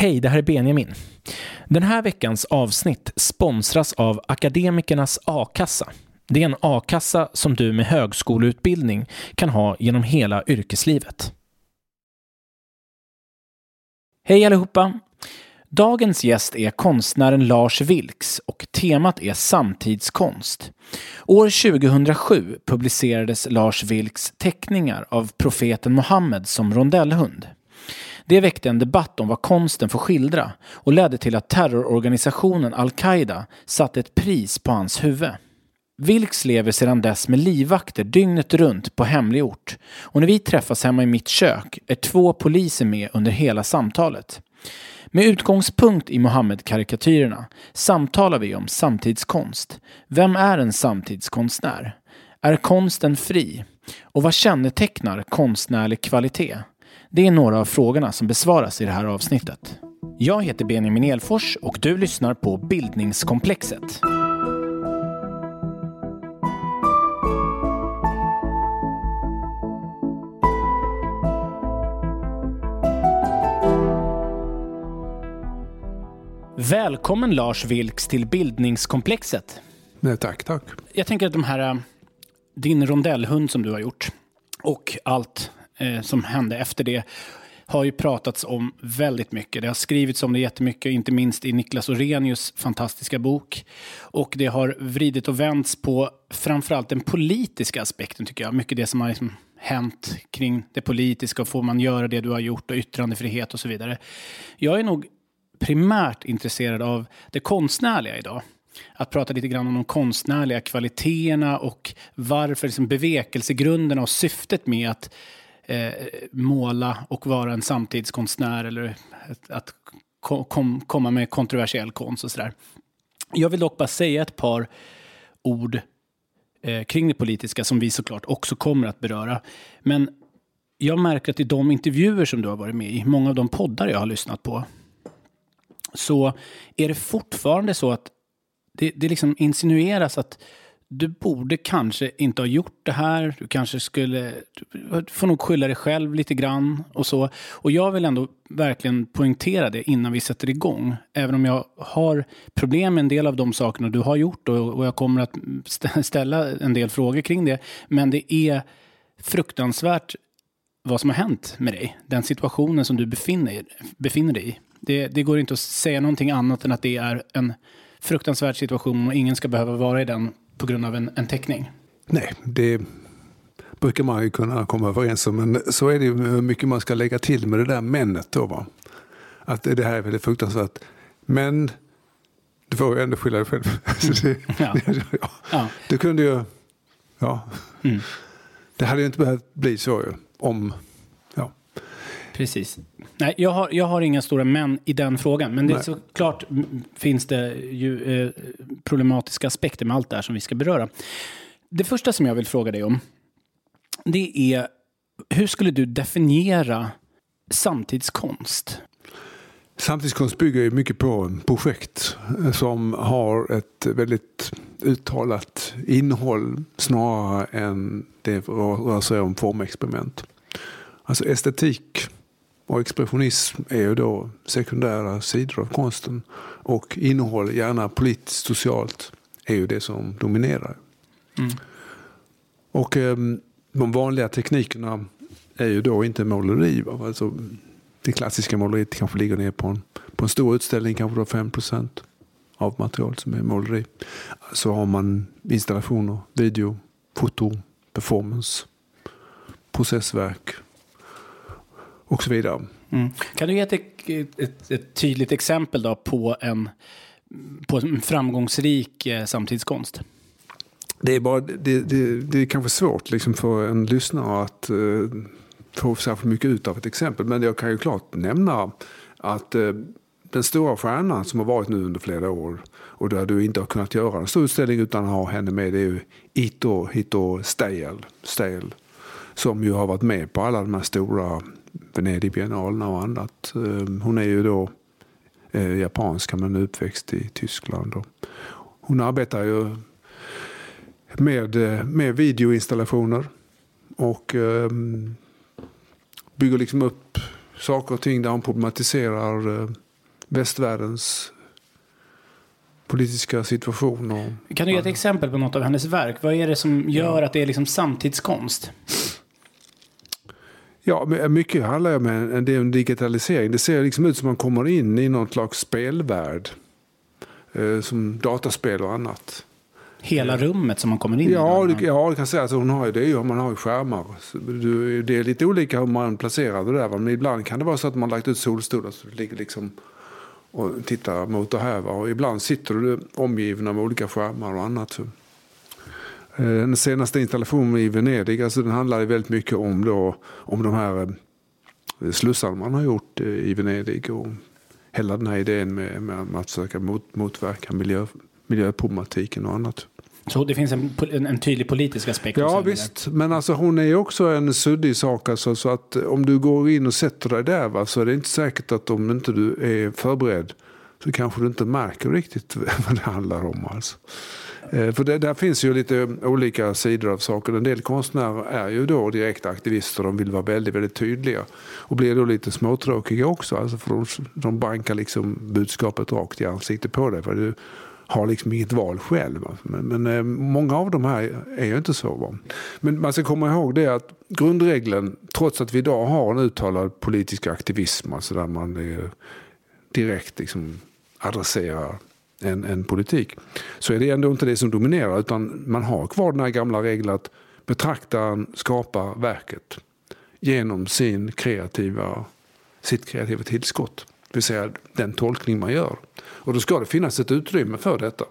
Hej, det här är Benjamin. Den här veckans avsnitt sponsras av Akademikernas a-kassa. Det är en a-kassa som du med högskoleutbildning kan ha genom hela yrkeslivet. Hej allihopa! Dagens gäst är konstnären Lars Vilks och temat är samtidskonst. År 2007 publicerades Lars Vilks teckningar av profeten Muhammed som rondellhund. Det väckte en debatt om vad konsten får skildra och ledde till att terrororganisationen al-Qaida satte ett pris på hans huvud. Vilks lever sedan dess med livvakter dygnet runt på hemlig ort och när vi träffas hemma i mitt kök är två poliser med under hela samtalet. Med utgångspunkt i Mohammed-karikatyrerna samtalar vi om samtidskonst. Vem är en samtidskonstnär? Är konsten fri? Och vad kännetecknar konstnärlig kvalitet? Det är några av frågorna som besvaras i det här avsnittet. Jag heter Benjamin Elfors och du lyssnar på Bildningskomplexet. Välkommen Lars Vilks till Bildningskomplexet. Nej, tack, tack. Jag tänker att de här, äh, din rondellhund som du har gjort och allt eh, som hände efter det har ju pratats om väldigt mycket. Det har skrivits om det jättemycket, inte minst i Niklas Orenius fantastiska bok. Och det har vridit och vänts på framförallt den politiska aspekten tycker jag. Mycket det som har liksom hänt kring det politiska och får man göra det du har gjort och yttrandefrihet och så vidare. Jag är nog primärt intresserad av det konstnärliga idag. Att prata lite grann om de konstnärliga kvaliteterna och varför liksom bevekelsegrunderna och syftet med att eh, måla och vara en samtidskonstnär eller att, att kom, komma med kontroversiell konst och sådär. Jag vill dock bara säga ett par ord eh, kring det politiska som vi såklart också kommer att beröra. Men jag märker att i de intervjuer som du har varit med i, många av de poddar jag har lyssnat på, så är det fortfarande så att det, det liksom insinueras att du borde kanske inte ha gjort det här. Du kanske skulle... Du får nog skylla dig själv lite grann och så. Och jag vill ändå verkligen poängtera det innan vi sätter igång. Även om jag har problem med en del av de sakerna du har gjort och, och jag kommer att ställa en del frågor kring det. Men det är fruktansvärt vad som har hänt med dig. Den situationen som du befinner, befinner dig i. Det, det går inte att säga någonting annat än att det är en fruktansvärd situation och ingen ska behöva vara i den på grund av en, en teckning. Nej, det brukar man ju kunna komma överens om. Men så är det ju hur mycket man ska lägga till med det där männet då. Va? Att det här är väldigt fruktansvärt. Men du får ju ändå skylla dig själv. ja. ja. ja. Du kunde ju... Ja. Mm. Det hade ju inte behövt bli så ju. Om Precis. Nej, jag har, jag har inga stora men i den frågan. Men det är såklart finns det ju eh, problematiska aspekter med allt det här som vi ska beröra. Det första som jag vill fråga dig om, det är hur skulle du definiera samtidskonst? Samtidskonst bygger ju mycket på projekt som har ett väldigt uttalat innehåll snarare än det rör sig om formexperiment. Alltså estetik och expressionism är ju då sekundära sidor av konsten. Och innehåll, gärna politiskt, socialt, är ju det som dominerar. Mm. Och eh, de vanliga teknikerna är ju då inte måleri. Va? Alltså, det klassiska måleriet kanske ligger ner på en, på en stor utställning, kanske då 5% av materialet som är måleri. Så har man installationer, video, foto, performance, processverk, och så vidare. Mm. Kan du ge ett, ett, ett, tydligt exempel då på en, på en framgångsrik eh, samtidskonst? Det är, bara, det, det, det är kanske svårt liksom för en lyssnare att uh, få särskilt mycket ut av ett exempel. Men jag kan ju klart nämna att uh, den stora stjärnan som har varit nu under flera år och där du inte har kunnat göra en stor utställning utan att ha henne med det är ju Ito, Hito Stale, Stale som ju har varit med på alla de här stora Venedigbiennalerna och annat. Ehm, hon är ju då eh, japanska men uppväxt i Tyskland. Hon arbetar ju med, eh, med videoinstallationer och ehm, bygger liksom upp saker och ting där hon problematiserar eh, västvärldens politiska situation. Och, kan du ge ett exempel på något av hennes verk? Vad är det som gör att det är liksom samtidskonst? Ja, mycket handlar om en, del om digitalisering. Det ser liksom ut som man kommer in i någon slags spelvärld. Eh, som dataspel och annat. Hela rummet som man kommer in ja, i? Det, ja, det kan säga att hon har det. Är, man har ju skärmar. Det är lite olika hur man placerar det där. Men ibland kan det vara så att man lagt ut solstolar så det ligger liksom och tittar mot det här. Och ibland sitter du omgiven av olika skärmar och annat. Eh, den senaste installationen i Venedig alltså den handlar väldigt mycket om, då, om de här eh, slussarna man har gjort eh, i Venedig. Och hela den här idén med, med att försöka mot, motverka miljö, miljöproblematiken och annat. Så det finns en, en, en tydlig politisk aspekt? Ja visst, där. men alltså hon är också en suddig sak. Alltså, så att om du går in och sätter dig där va, så är det inte säkert att om inte du är förberedd så kanske du inte märker riktigt vad det handlar om. Alltså. Eh, för det, där finns ju lite olika sidor av saker. En del konstnärer är ju då direkt aktivister. De vill vara väldigt, väldigt tydliga. Och blir då lite småtråkiga också. Alltså för de, de bankar liksom budskapet rakt i ansiktet på dig. För du har liksom inget val själv. Alltså, men, men eh, många av de här är ju inte så. Va? Men man ska komma ihåg det att grundregeln, trots att vi idag har en uttalad politisk aktivism, alltså där man eh, direkt liksom adresserar en, en politik. Så är det ändå inte det som dominerar utan man har kvar den här gamla regeln att betraktaren skapar verket genom sin kreativa, sitt kreativa tillskott. Det vill säga den tolkning man gör. Och då ska det finnas ett utrymme för detta.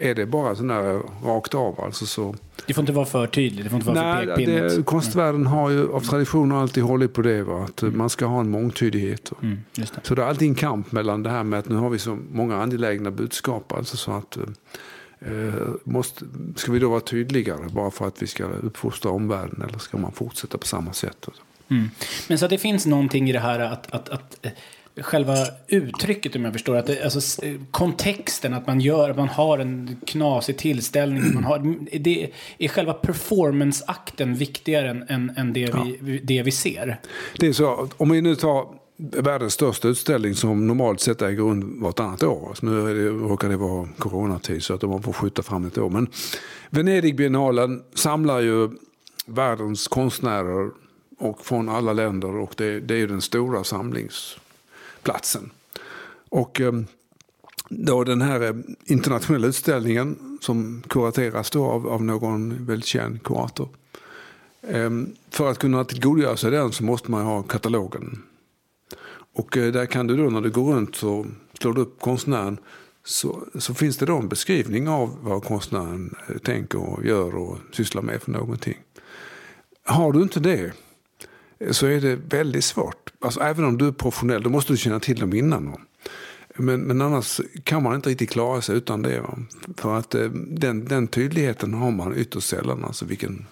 Är det bara sån där rakt av alltså så... Det får inte vara för tydligt, det får inte vara Nej, för pekpinnigt. Konstvärlden har ju av tradition alltid hållit på det. Va? Att mm. man ska ha en mångtydighet. Mm, det. Så det är alltid en kamp mellan det här med att nu har vi så många angelägna budskap. Alltså så att, eh, måste, ska vi då vara tydligare bara för att vi ska uppfostra omvärlden eller ska man fortsätta på samma sätt? Mm. Men så att det finns någonting i det här att, att, att själva uttrycket om jag förstår. Att det, alltså, kontexten, att man, gör, att man har en knasig tillställning. Man har, det, är själva performanceakten viktigare än, än, än det, ja. vi, det vi ser? Det är så, om vi nu tar världens största utställning som normalt sett äger rum vartannat år. Så nu är det, råkar det vara coronatid så att man får skjuta fram ett år. Men Venedigbiennalen samlar ju världens konstnärer och från alla länder och det, det är ju den stora samlings platsen. Och ehm, då den här eh, internationella utställningen som kurateras då av, av någon väldigt känd kurator. Ehm, för att kunna tillgodogöra sig den så måste man ha katalogen. Och eh, där kan du då när du går runt och slår du upp konstnären så, så finns det då en beskrivning av vad konstnären eh, tänker och gör och sysslar med för någonting. Har du inte det så är det väldigt svårt. Alltså, även om du är professionell, då måste du känna till dem innan. Men, men annars kan man inte riktigt klara sig utan det. Va? För att eh, den, den tydligheten har man ytterst sällan. Alltså vilken,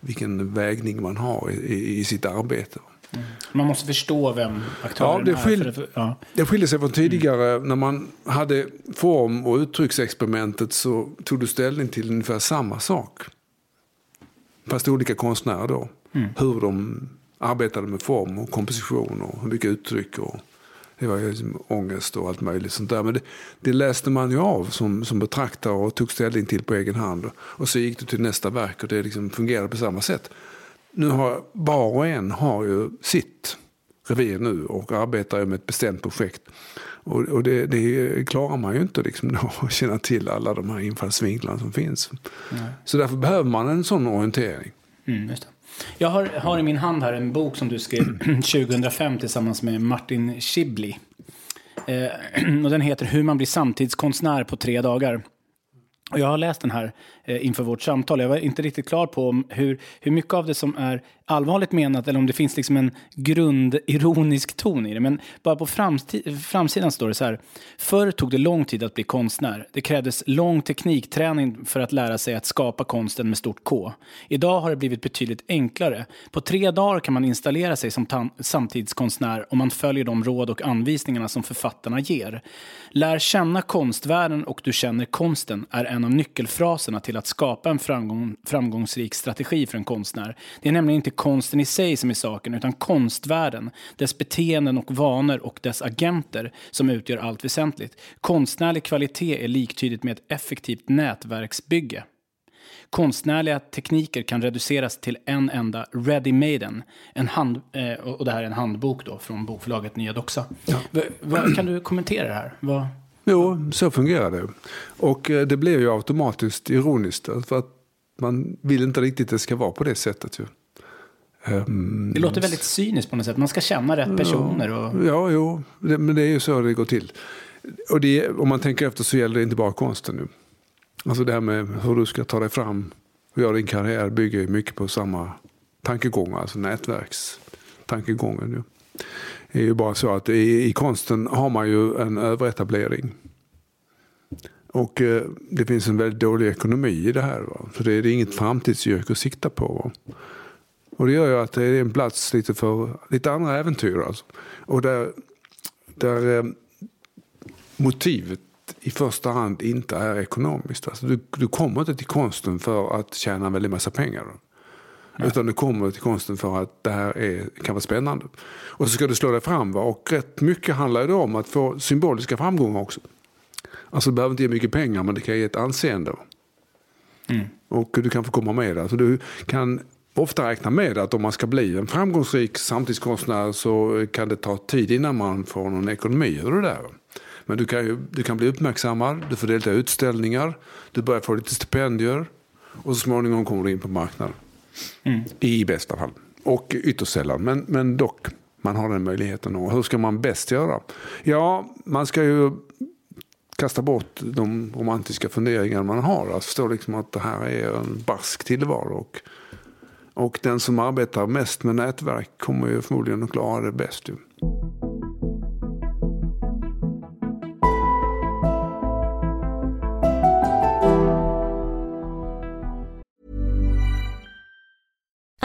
vilken vägning man har i, i, i sitt arbete. Mm. Man måste förstå vem aktören ja, det skil, är. För, ja. Det skiljer sig från tidigare. Mm. När man hade form och uttrycksexperimentet så tog du ställning till ungefär samma sak. Fast olika konstnärer då. Mm. Hur de arbetade med form och komposition och mycket uttryck. Och det var liksom ångest och allt möjligt sånt där. Men det, det, läste man ju av som, som betraktare och tog ställning till på egen hand. Och så gick du till nästa verk och det liksom fungerade på samma sätt. Nu har var och en har ju sitt revir nu och arbetar med ett bestämt projekt. Och, och det, det, klarar man ju inte liksom då, att känna till alla de här infallsvinklarna som finns. Nej. Så därför behöver man en sån orientering. Mm, jag har, har, i min hand här en bok som du skrev 2005 tillsammans med Martin Schibli. Eh, och den heter Hur man blir samtidskonstnär på tre dagar. Och jag har läst den här Eh, inför vårt samtal. Jag var inte riktigt klar på hur, hur mycket av det som är allvarligt menat eller om det finns liksom en grundironisk ton i det. Men bara på framsidan står det så här. Förr tog det lång tid att bli konstnär. Det krävdes lång teknikträning för att lära sig att skapa konsten med stort K. Idag har det blivit betydligt enklare. På tre dagar kan man installera sig som samtidskonstnär om man följer de råd och anvisningarna som författarna ger. Lär känna konstvärlden och du känner konsten är en en av nyckelfraserna till att skapa en framgång, framgångsrik strategi för en konstnär. Det är nämligen inte konsten i sig som är saken, utan konstvärlden, dess beteenden och vanor och dess agenter som utgör allt väsentligt. Konstnärlig kvalitet är liktydigt med ett effektivt nätverksbygge. Konstnärliga tekniker kan reduceras till en enda ready maiden. En hand, eh, och det här är en handbok då från bokförlaget Nya Doxa. Ja. kan du kommentera det här? Vad... Jo, så fungerar det. Och eh, det blir ju automatiskt ironiskt. För att man vill inte riktigt att det ska vara på det sättet. Ju. Um, det låter väldigt cyniskt på något sätt. Man ska känna rätt personer. Och... Ja, jo, det, men det är ju så det går till. Och det, om man tänker efter så gäller det inte bara konsten nu. Alltså det här med hur du ska ta dig fram och göra din karriär bygger mycket på samma tankegångar, alltså nätverkstankegången. Ju. Det är ju bara så att i, i konsten har man ju en överetablering. Och eh, det finns en väldigt dålig ekonomi i det här. Va? Så det är, det är inget framtidsyrke att sikta på. Va? Och det gör ju att det är en plats lite för lite andra äventyr. Alltså. Och där, där eh, motivet i första hand inte är ekonomiskt. Alltså du, du kommer inte till konsten för att tjäna en väldig massa pengar. Nej. Utan du kommer till konsten för att det här är, kan vara spännande. Och så ska du slå dig fram. Va? Och rätt mycket handlar det om att få symboliska framgångar också. Alltså det behöver inte ge mycket pengar men det kan ge ett anseende. Mm. Och du kan få komma med. Alltså du kan ofta räkna med att om man ska bli en framgångsrik samtidskonstnär så kan det ta tid innan man får någon ekonomi ur det där. Men du kan, ju, du kan bli uppmärksammad, du får delta i utställningar, du börjar få lite stipendier och så småningom kommer du in på marknaden. Mm. I bästa fall. Och ytterst sällan, men, men dock. Man har den möjligheten. Och hur ska man bäst göra? Ja, man ska ju kasta bort de romantiska funderingar man har. Alltså förstå liksom att det här är en barsk tillvaro. Och, och den som arbetar mest med nätverk kommer ju förmodligen att klara det bäst. Ju.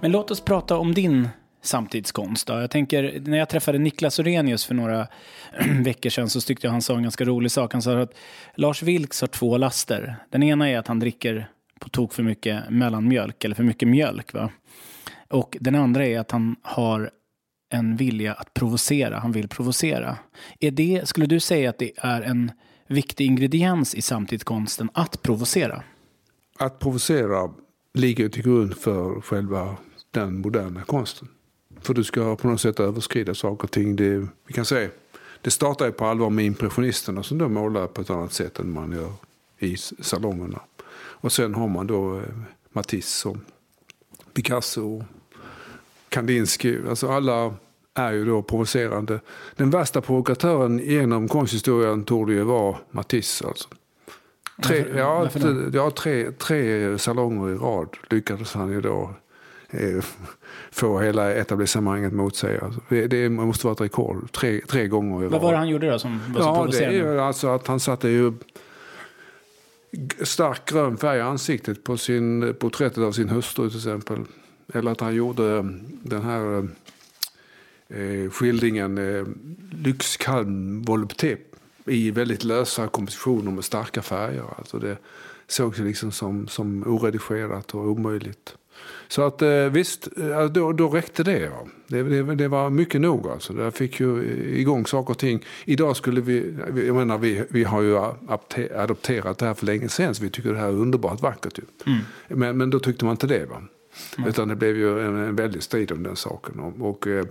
Men låt oss prata om din samtidskonst. Då. Jag tänker, när jag träffade Niklas Orenius för några veckor sedan så tyckte jag han sa en ganska rolig sak. Han sa att Lars Vilks har två laster. Den ena är att han dricker på tok för mycket mellanmjölk, eller för mycket mjölk. Va? Och den andra är att han har en vilja att provocera. Han vill provocera. Är det, skulle du säga att det är en viktig ingrediens i samtidskonsten att provocera? Att provocera ligger till grund för själva den moderna konsten. För du ska på något sätt överskrida saker och ting. Det, vi kan säga, det startar på allvar med impressionisterna som då målar på ett annat sätt än man gör i salongerna. Och sen har man då eh, Matisse och Picasso, Kandinsky. Alltså alla är ju då provocerande. Den värsta provokatören genom konsthistorien torde ju vara Matisse. Alltså. Tre, ja, ja, tre, tre salonger i rad lyckades han ju då eh, få hela etablissemanget mot sig. Alltså, det måste vara ett rekord. Tre, tre gånger i rad. Vad var det han gjorde då som var så ja, Det är alltså att han satte ju stark grön färg i ansiktet på sin, porträttet av sin hustru till exempel. Eller att han gjorde den här eh, skildringen eh, Lyxkalm volupté i väldigt lösa kompositioner med starka färger. Alltså det, sågs liksom som, som oredigerat och omöjligt. Så att eh, visst, eh, då, då räckte det, ja. det, det. Det var mycket nog alltså. Jag fick ju igång saker och ting. Idag skulle vi, jag menar vi, vi har ju adopterat det här för länge sedan så vi tycker det här är underbart vackert ju. Mm. Men, men då tyckte man inte det va. Mm. Utan det blev ju en, en väldig strid om den saken. Och, och eh,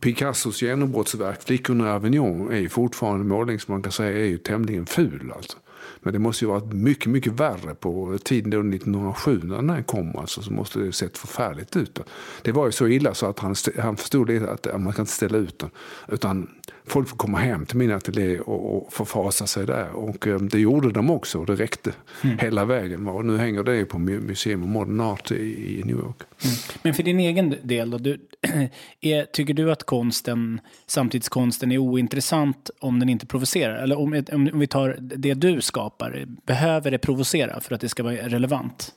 Picassos genombrottsverk, Flickorna i Avignon, är ju fortfarande en målning som man kan säga är ju tämligen ful. Alltså. Men det måste ju varit mycket, mycket värre på tiden då 1907 när den kom. Alltså, så måste det sett förfärligt ut. Det var ju så illa så att han, han förstod att man kan inte ställa ut den. Utan folk får komma hem till min ateljé och, och förfasa sig där. Och um, det gjorde de också och det räckte mm. hela vägen. Och nu hänger det på Museum of Modern Art i, New York. Mm. Men för din egen del då, du, är, tycker du att konsten, samtidskonsten är ointressant om den inte provocerar? Eller om, om vi tar det du skapar, behöver det provocera för att det ska vara relevant?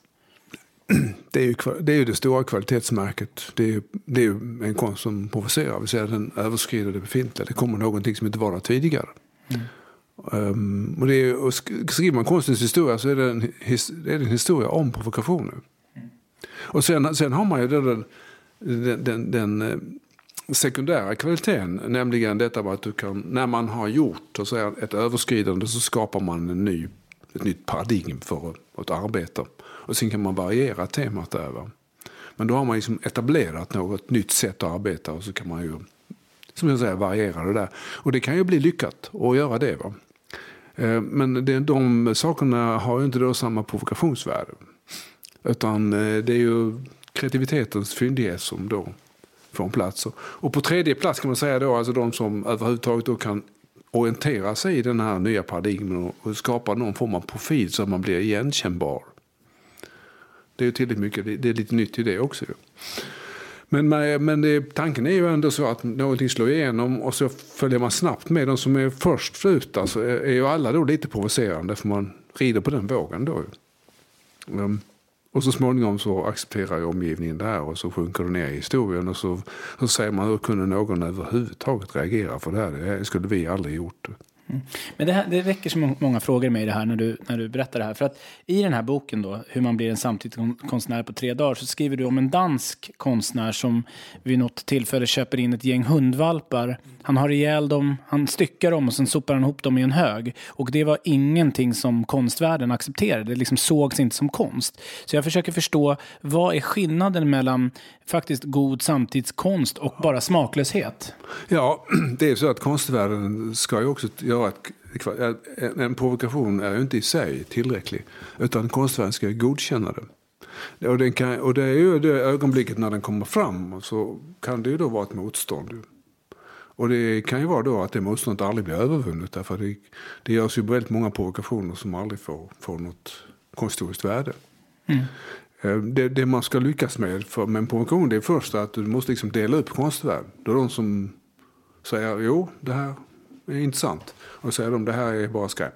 det är, ju, det är ju det stora kvalitetsmärket. Det är, ju, det är ju en konst som provocerar, vill säga den överskrider det befintliga. Det kommer någonting som inte var där tidigare. Mm. Um, och det är, och skriver man konstens historia så är det en, det är en historia om provokationer. Mm. Och sen, sen har man ju den, den, den, den eh, sekundära kvaliteten, nämligen detta att du kan, när man har gjort och så ett överskridande så skapar man en ny, ett nytt paradigm för att arbeta. Och sen kan man variera temat där. Va? Men då har man liksom etablerat något nytt sätt att arbeta och så kan man ju som jag säger, variera det där. Och det kan ju bli lyckat att göra det. Va? Eh, men det, de sakerna har ju inte då samma provokationsvärde. Utan eh, det är ju kreativitetens fyndighet som då får en plats. Och på tredje plats kan man säga då, alltså de som överhuvudtaget då kan orientera sig i den här nya paradigmen och skapa någon form av profil så att man blir igenkännbar. Det är tillräckligt mycket, det är lite nytt i det också. Men, men det, tanken är ju ändå så att någonting slår igenom och så följer man snabbt med. De som är först ut alltså, är, ju alla då lite provocerande för man rider på den vågen då. Ehm, och så småningom så accepterar ju omgivningen det här och så sjunker det ner i historien och så, så säger man hur kunde någon överhuvudtaget reagera för det här? Det skulle vi aldrig gjort. Mm. Men det, här, det väcker så många frågor med det här när du, när du berättar det här. För att i den här boken då, Hur man blir en samtidskonstnär på tre dagar, så skriver du om en dansk konstnär som vid något tillfälle köper in ett gäng hundvalpar. Han har ihjäl dem, han styckar dem och sen sopar han ihop dem i en hög. Och det var ingenting som konstvärlden accepterade. Det liksom sågs inte som konst. Så jag försöker förstå, vad är skillnaden mellan faktiskt god samtidskonst och bara smaklöshet? Ja, det är så att konstvärlden ska ju också göra ett en provokation är ju inte i sig tillräcklig. Utan konstvärlden ska godkänna det. Och, den kan, och det är ju det ögonblicket när den kommer fram. Så kan det ju då vara ett motstånd. Och det kan ju vara då att det motståndet aldrig blir övervunnet. Därför det, det görs ju väldigt många provokationer som aldrig får, får något konsthistoriskt värde. Mm. Eh, det, det, man ska lyckas med för, med en provokation det är först att du måste liksom dela upp konstvärlden. Då är de som säger jo, det här är intressant. Och säger de det här är bara skräp.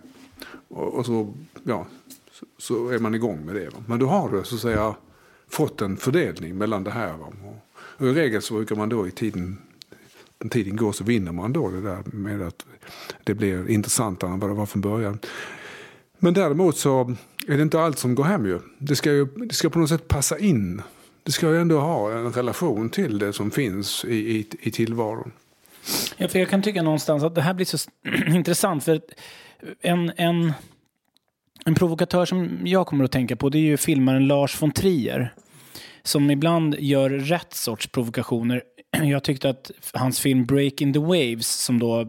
Och, och, så, ja, så, så, är man igång med det. Va? Men då har du så att säga fått en fördelning mellan det här. Va? Och, I regel så brukar man då i tiden, tiden går så vinner man då det där med att det blir intressantare än vad det var från början. Men däremot så är det inte allt som går hem ju. Det ska ju det ska på något sätt passa in. Det ska ju ändå ha en relation till det som finns i, i, i tillvaron. Ja, för jag kan tycka någonstans att det här blir så intressant. För en, en, en provokatör som jag kommer att tänka på det är ju filmaren Lars von Trier. Som ibland gör rätt sorts provokationer. Jag tyckte att hans film Breaking the Waves, som då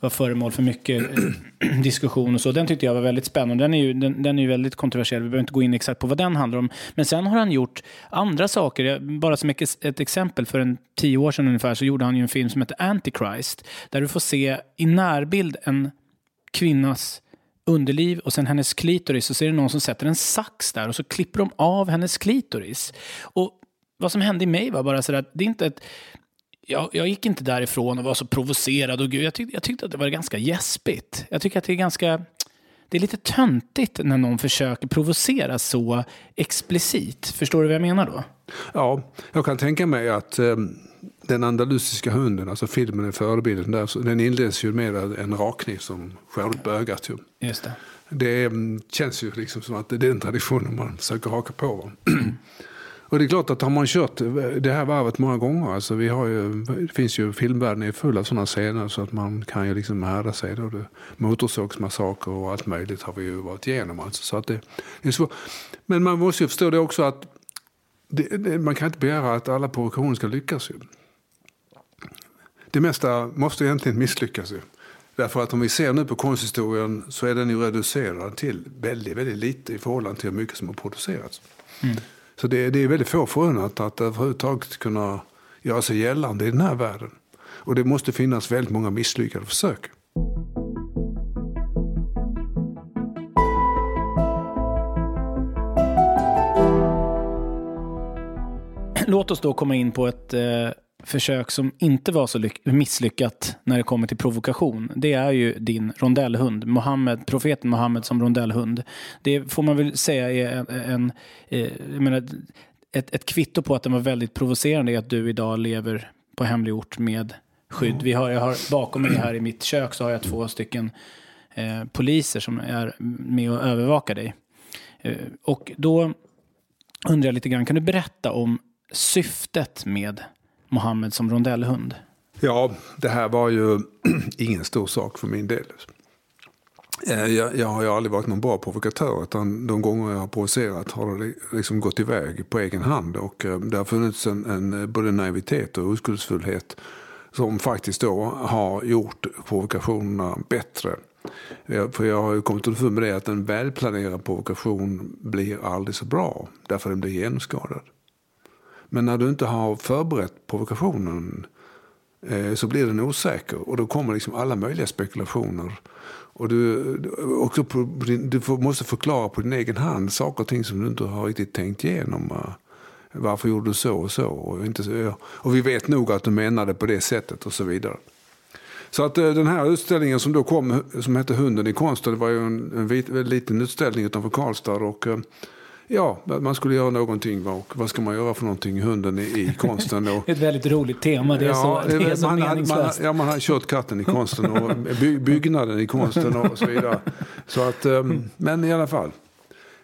var föremål för mycket diskussion och så. Den tyckte jag var väldigt spännande. Den är ju, den, den är ju väldigt kontroversiell. Vi behöver inte gå in exakt på vad den handlar om. Men sen har han gjort andra saker. Bara som ett exempel, för en tio år sedan ungefär så gjorde han ju en film som heter Antichrist. Där du får se i närbild en kvinnas underliv och sen hennes klitoris och så är det någon som sätter en sax där och så klipper de av hennes klitoris. Och vad som hände i mig var bara så att det är inte ett jag, jag, gick inte därifrån och var så provocerad. Och gud, jag, tyck, jag tyckte att det var ganska gäspigt. Jag tycker att det är ganska... Det är lite töntigt när någon försöker provocera så explicit. Förstår du vad jag menar då? Ja, jag kan tänka mig att eh, den andalusiska hunden, alltså filmen är förebilden där, den inleds ju med en rakkniv som skär upp ögat. Ju. Just det. Det mm, känns ju liksom som att det är den traditionen man försöker haka på. Och det är klart att har man kört det här varvet många gånger, alltså vi har ju, det finns ju, filmvärlden är full av sådana scener så att man kan ju liksom härda sig. Då. Motorsågsmassaker och allt möjligt har vi ju varit igenom. Alltså, så att det, det är svårt. Men man måste ju förstå det också att det, det, man kan inte begära att alla provokationer ska lyckas. Ju. Det mesta måste egentligen misslyckas. Ju. Därför att om vi ser nu på konsthistorien så är den ju reducerad till väldigt, väldigt lite i förhållande till hur mycket som har producerats. Mm. Så det, det är väldigt få förunnat att överhuvudtaget kunna göra sig gällande i den här världen. Och det måste finnas väldigt många misslyckade försök. Låt oss då komma in på ett eh, försök som inte var så misslyckat när det kommer till provokation. Det är ju din rondellhund, Mohammed, profeten Mohammed som rondellhund. Det får man väl säga är en, en eh, jag menar, ett, ett kvitto på att den var väldigt provocerande är att du idag lever på hemlig ort med skydd. Vi har, jag har, bakom mig här i mitt kök så har jag två stycken eh, poliser som är med och övervakar dig. Eh, och då undrar jag lite grann, kan du berätta om syftet med Mohammed som rondellhund? Ja, det här var ju ingen stor sak för min del. Eh, jag, jag har ju aldrig varit någon bra provokatör utan de gånger jag har provocerat har det liksom gått iväg på egen hand. Och eh, det har funnits en, en eh, både naivitet och oskuldsfullhet som faktiskt då har gjort provokationerna bättre. För jag har ju kommit underfund med det att en välplanerad provokation blir aldrig så bra därför den blir genomskadad. Men när du inte har förberett provokationen eh, så blir den osäker och då kommer liksom alla möjliga spekulationer. Och du, också på, du måste förklara på din egen hand saker och ting som du inte har riktigt tänkt igenom. Varför gjorde du så och så? Och, inte så, och vi vet nog att du menade på det sättet och så vidare. Så att eh, den här utställningen som då kom, som hette Hunden i konsten, det var ju en, en, en liten utställning utanför Karlstad. Och, eh, Ja, man skulle göra någonting. Och vad ska man göra för någonting? Hunden i, i konsten. Och, Ett väldigt roligt tema. Det är ja, så, det är så man, meningslöst. Man, ja, man har kört katten i konsten och by, byggnaden i konsten och så vidare. Så att, um, men i alla fall.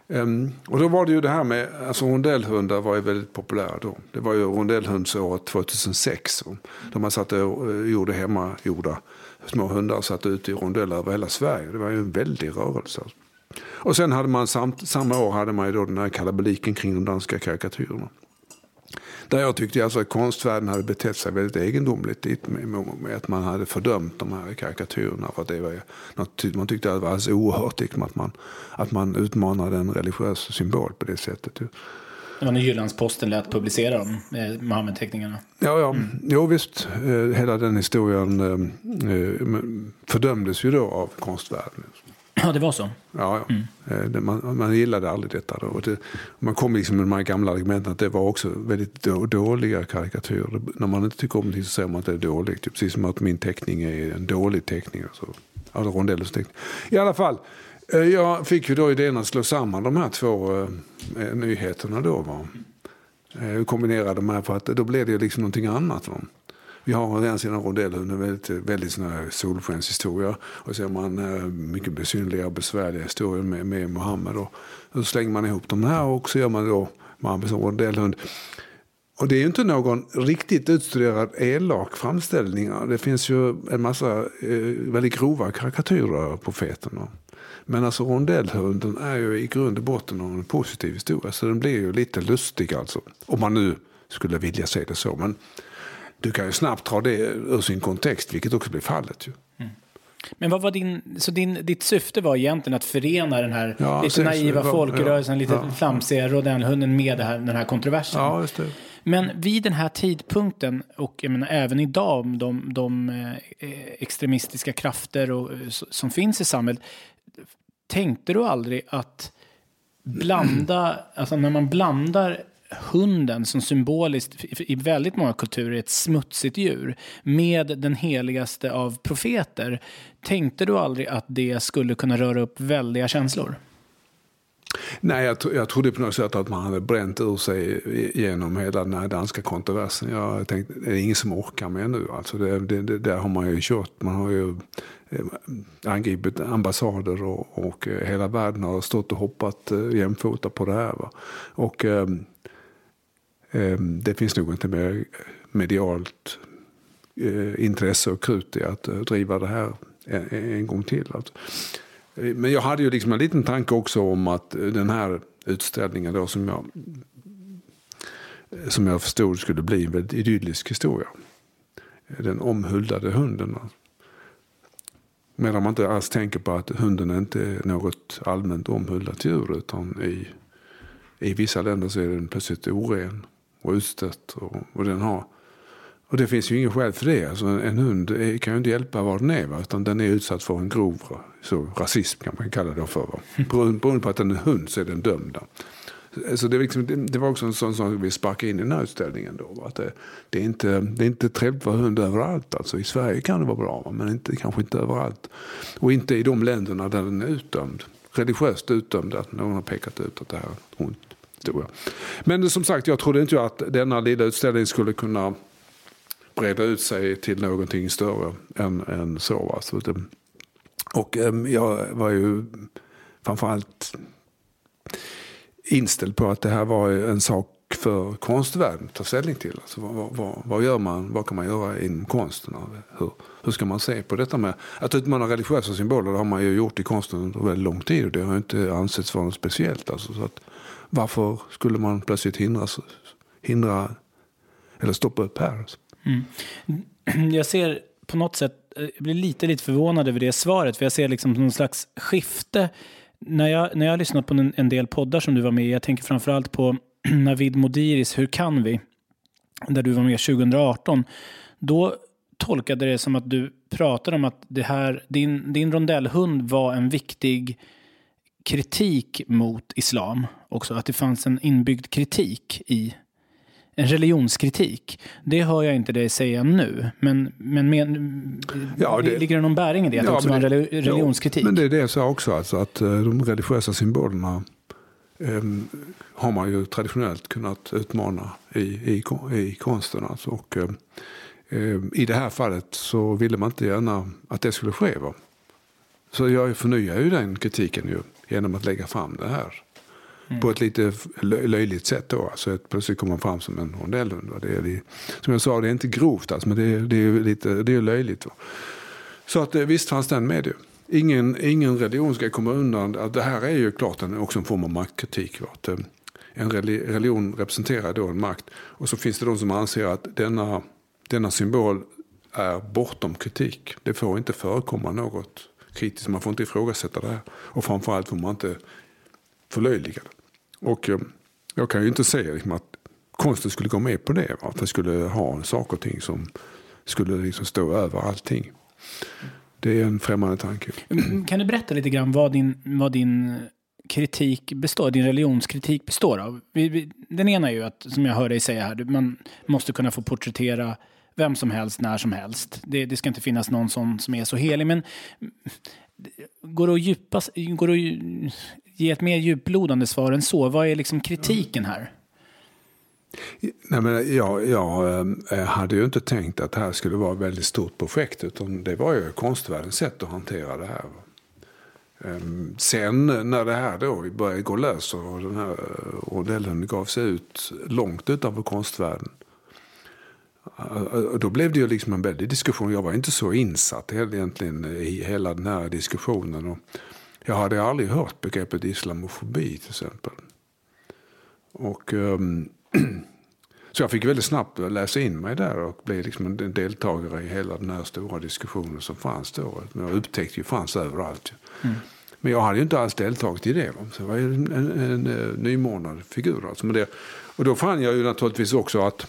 Um, och då var det ju det här med, alltså rondellhundar var ju väldigt populära då. Det var ju rondellhundsåret 2006. Då man satt och uh, gjorde hemmagjorda små hundar och satte ut i rondeller över hela Sverige. Det var ju en väldig rörelse. Alltså. Och sen hade man samt, samma år hade man ju då den här kalabaliken kring de danska karikatyrerna. Där jag tyckte alltså att konstvärlden hade betett sig väldigt egendomligt med, att man hade fördömt de här karikatyrerna. För att det var något, man tyckte att det var alldeles oerhört liksom, att, man, att man utmanade en religiös symbol på det sättet. Det var när Jyllandsposten lät publicera de eh, Muhammed-teckningarna. Ja, ja. Mm. Jo, visst. Eh, hela den historien eh, fördömdes ju då av konstvärlden. Ja, det var så. Ja, ja. Mm. Det, man, man gillade aldrig detta. Då. Och det, man kom liksom med de här gamla argumenten att det var också väldigt dåliga karikatyrer. När man inte tycker om det så säger man att det är dåligt. Typ, precis som att min teckning är en dålig teckning. Alltså, alltså Rondellers teckning. I alla fall. Eh, jag fick ju då idén att slå samman de här två eh, nyheterna då. Va? Eh, kombinera dem här för att då blev det liksom någonting annat. Va? Vi har å ena sidan rondellen en väldigt, väldigt sån här solskenshistoria. Och så har man eh, mycket besynliga och besvärliga historier med, med Mohammed. Och så slänger man ihop de här och så gör man då Mohammed som rondellhund. Och det är ju inte någon riktigt utstuderad elak framställning. Det finns ju en massa eh, väldigt grova karikatyrer av profeten. Men alltså rondellhunden är ju i grund och botten en positiv historia. Så den blir ju lite lustig alltså. Om man nu skulle vilja se det så. Men du kan ju snabbt ta det ur sin kontext, vilket också blir fallet. Ju. Mm. Men vad var din, så din, ditt syfte var egentligen att förena den här ja, lite naiva var, folkrörelsen, ja, lite ja. flamsiga rodellhunden med här, den här kontroversen? Ja, just det. Men vid den här tidpunkten och jag menar, även idag, de, de eh, extremistiska krafter och, eh, som finns i samhället, tänkte du aldrig att blanda, alltså när man blandar hunden som symboliskt i väldigt många kulturer är ett smutsigt djur med den heligaste av profeter. Tänkte du aldrig att det skulle kunna röra upp väldiga känslor? Nej, jag, jag trodde på något sätt att man hade bränt ur sig genom hela den här danska kontroversen. Jag tänkte, det är ingen som orkar med nu. Alltså det, det, det, där har man ju kört. Man har ju eh, angripit ambassader och, och eh, hela världen har stått och hoppat eh, jämfota på det här. Va? Och eh, Ehm, det finns nog inte mer medialt eh, intresse och krut i att eh, driva det här en, gång till. Eh, men jag hade ju liksom en liten tanke också om att den här utställningen då som jag, som jag förstod skulle bli en väldigt idyllisk historia. Den omhuldade hunden. Medan man inte alls tänker på att hunden inte är något allmänt omhuldat djur. Utan i, i vissa länder så är den plötsligt oren och utstött. Och, och den har och det finns ju ingen skäl för det. Alltså en hund kan ju inte hjälpa var den är. Va? Utan den är utsatt för en grov så, rasism kan man kalla det för. Va? Beroende på att den är hund så är den dömd. Så det, liksom, det, var också en sån sak vi sparkade in i den här utställningen. Då, att det, det, är inte, det är inte trevligt att vara hund överallt. Alltså, I Sverige kan det vara bra, va? men inte, kanske inte överallt. Och inte i de länderna där den är utdömd. Religiöst utdömd, att någon har pekat ut att det här är ont. Men som sagt, jag trodde inte att denna lilla utställning skulle kunna breda ut sig till någonting större än, än så. Alltså det, eh, och äm, jag var ju framförallt inställd på att det här var en sak för konstvärlden att ta ställning till. Alltså, vad, vad, vad, gör man, vad kan man göra inom konsten? Hur, hur ska man se på detta med att utmana religiösa symboler? Det har man ju gjort i konsten under väldigt lång tid och det har inte ansetts vara något speciellt. Alltså, så att, varför skulle man plötsligt hindras, hindra eller stoppa upp här? Mm. Jag ser på något sätt, eh, jag blir lite, lite förvånad över det svaret, för jag ser liksom någon slags skifte. När jag, när jag har lyssnat på en, en del poddar som du var med i, jag tänker framförallt på Navid Modiris Hur kan vi? Där du var med 2018. Då tolkade det som att du pratade om att det här, din, din rondellhund var en viktig kritik mot islam också. Att det fanns en inbyggd kritik i en religionskritik. Det hör jag inte dig säga nu. Men, men med, ja, det, ligger det någon bäring i det? Att ja, det också var en religionskritik? Ja, men det är det jag sa också. Alltså, att eh, de religiösa symbolerna um, har man ju traditionellt kunnat utmana i, i, i konsten. Alltså. Och, um, I det här fallet så ville man inte gärna att det skulle ske. Va? Så jag förnyar ju den kritiken ju, genom att lägga fram det här. Mm. På ett lite löjligt sätt då. Alltså plötsligt kommer man fram som en rondellhund. Det är, som jag sa, det är inte grovt alltså, men det är, det är, lite, det är löjligt. Då. Så att eh, visst fanns den med ju. Ingen, ingen religion ska komma undan. Att det här är ju klart en, också en form av maktkritik. Att, eh, en religion representerar då en makt. Och så finns det de som anser att denna, denna symbol är bortom kritik. Det får inte förekomma något kritiskt. Man får inte ifrågasätta det här. Och framförallt får man inte förlöjliga det. Och eh, jag kan ju inte säga liksom, att konsten skulle gå med på det. Va? Att den skulle ha saker och ting som skulle liksom stå över allting. Det är en främmande tanke. Mm, kan du berätta lite grann vad din, vad din kritik består, din religionskritik består av? Den ena är ju att, som jag hör dig säga här, man måste kunna få porträttera vem som helst när som helst. Det, det ska inte finnas någon som, som är så helig. Men går det att, djupas, går det att ge ett mer djuplodande svar än så? Vad är liksom kritiken här? Nej, men jag, jag eh, hade ju inte tänkt att det här skulle vara ett väldigt stort projekt. Utan det var ju konstvärldens sätt att hantera det här. Ehm, sen när det här då började gå lös och den här modellen gav sig ut långt utanför konstvärlden. Eh, då blev det ju liksom en väldig diskussion. Jag var inte så insatt egentligen i hela den här diskussionen. Och jag hade aldrig hört begreppet islamofobi till exempel. Och, um, så jag fick väldigt snabbt läsa in mig där och bli liksom en deltagare i hela den här stora diskussionen som fanns då. Men jag upptäckte ju fanns överallt. Mm. Men jag hade ju inte alls deltagit i det. Så jag var ju en, en, en, en nymornad figur. Alltså. Men det, och då fann jag ju naturligtvis också att,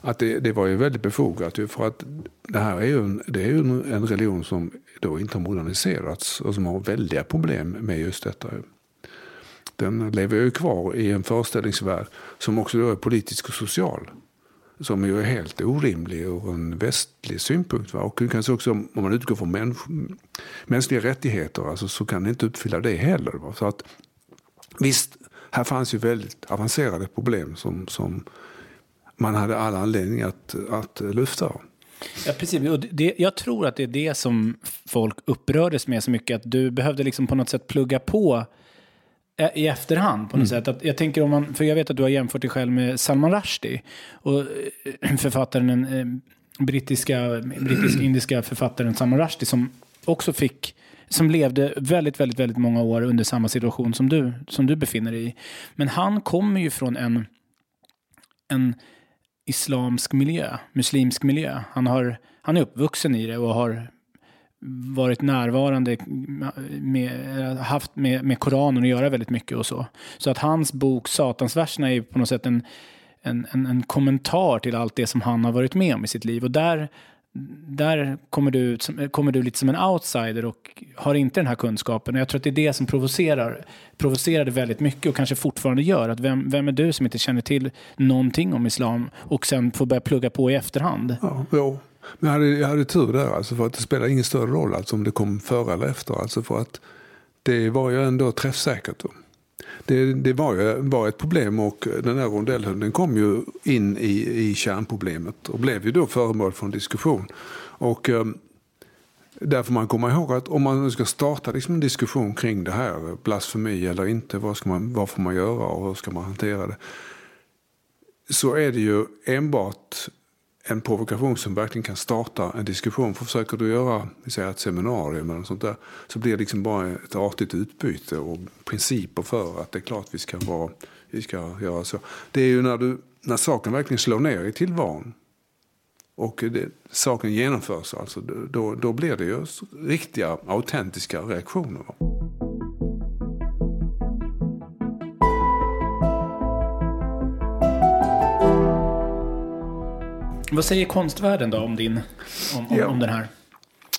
att det, det var ju väldigt befogat. För att det här är ju en, det är ju en religion som då inte har moderniserats och som har väldiga problem med just detta. Den lever ju kvar i en föreställningsvärld som också då är politisk och social. Som ju är helt orimlig ur en västlig synpunkt. Va? Och kanske också om man utgår från mäns mänskliga rättigheter alltså, så kan den inte uppfylla det heller. Va? Så att visst, här fanns ju väldigt avancerade problem som, som man hade all anledning att, att lyfta. Ja, precis. Och det, jag tror att det är det som folk upprördes med så mycket. Att du behövde liksom på något sätt plugga på eh, i efterhand på något mm. sätt. Att jag tänker om man, för jag vet att du har jämfört dig själv med Salman Rushdie. Och eh, författaren, den eh, brittiska, brittisk-indiska författaren Salman Rushdie som också fick som levde väldigt, väldigt, väldigt många år under samma situation som du, som du befinner dig i. Men han kommer ju från en, en islamsk miljö, muslimsk miljö. Han, har, han är uppvuxen i det och har varit närvarande, med, haft med, med Koranen att göra väldigt mycket och så. Så att hans bok Satansverserna är på något sätt en, en, en, en kommentar till allt det som han har varit med om i sitt liv. Och där där kommer du, kommer du lite som en outsider och har inte den här kunskapen. Och jag tror att det är det som provocerar, provocerade väldigt mycket och kanske fortfarande gör. Att vem, vem är du som inte känner till någonting om islam och sen får börja plugga på i efterhand? Ja, jo. Men jag hade, jag hade tur där, alltså för att det spelar ingen större roll alltså om det kom före eller efter. Alltså för att det var ju ändå träffsäkert. Då det, det var ju var ett problem och den här rondellhunden kom ju in i, i kärnproblemet och blev ju då föremål för en diskussion. Och eh, där får man komma ihåg att om man ska starta liksom en diskussion kring det här, blasfemi eller inte, vad, ska man, vad får man göra och hur ska man hantera det? Så är det ju enbart en provokation som verkligen kan starta en diskussion. För försöker du göra vi säger, ett seminarium eller sånt där, så blir det liksom bara ett artigt utbyte och principer för att det är klart vi ska, vara, vi ska göra så. Det är ju när, du, när saken verkligen slår ner i tillvaron och det, saken genomförs, alltså, då, då blir det ju riktiga, autentiska reaktioner. Vad säger konstvärlden då om, din, om, om, ja. om den här?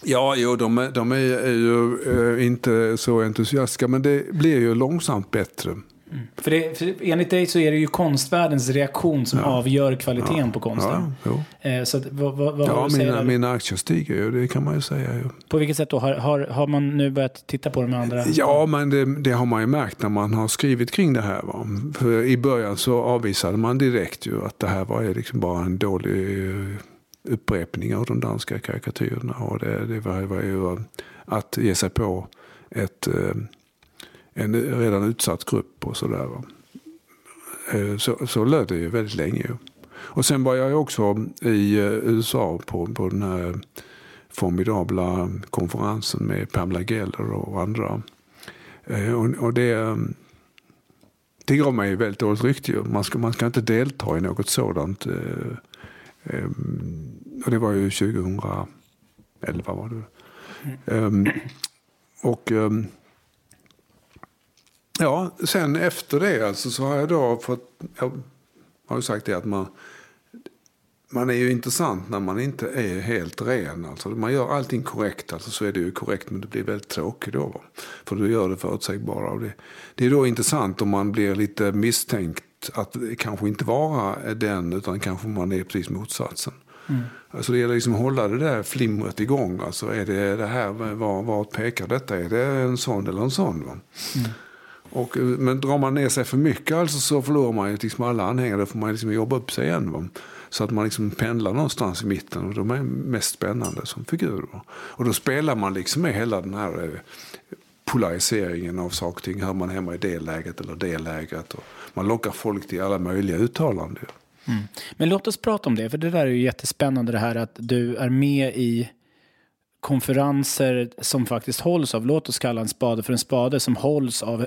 Ja, jo, de, de är, är ju äh, inte så entusiastiska, men det blir ju långsamt bättre. Mm. För, det, för enligt dig så är det ju konstvärldens reaktion som ja. avgör kvaliteten ja. på konsten. Ja, eh, så att, vad, vad, vad ja mina, mina aktier stiger ju, det kan man ju säga. Ju. På vilket sätt då? Har, har, har man nu börjat titta på det med andra? Ja, men det, det, har man ju märkt när man har skrivit kring det här. Va? För I början så avvisade man direkt ju att det här var liksom bara en dålig eh, upprepning av de danska karikatyrerna. Och det, det var, var ju att ge sig på ett eh, en redan utsatt grupp och sådär. Eh, så, så löd det ju väldigt länge. Och sen var jag också i eh, USA på, på den här formidabla konferensen med Pamela Geller och andra. Eh, och, och det, det gav mig väldigt dåligt rykte. Man ska, man ska inte delta i något sådant. Och det var ju 2011 var det. Mm. Och Ja, sen efter det alltså så har jag då fått, jag har ju sagt det att man, man är ju intressant när man inte är helt ren. Alltså, man gör allting korrekt, alltså, så är det ju korrekt men det blir väldigt tråkigt då. För du gör det förutsägbara. Och det, det är då intressant om man blir lite misstänkt att kanske inte vara den utan kanske man är precis motsatsen. Mm. Alltså det gäller liksom att hålla det där flimret igång. Alltså är det det här, vad pekar detta? Är det en sån eller en sån? Va? Mm. Och, eh, men drar man ner sig för mycket alltså, så förlorar man ju liksom alla anhängare. Då får man liksom jobba upp sig igen. Va? Så att man liksom pendlar någonstans i mitten. Och de är mest spännande som figurer. Och då spelar man liksom med hela den här eh, polariseringen av saker och ting. Hör man hemma i det läget eller det läget. Och man lockar folk till alla möjliga uttalanden. Mm. Men låt oss prata om det. För det där är ju jättespännande det här att du är med i konferenser som faktiskt hålls av, låt oss kalla en spade för en spade, som hålls av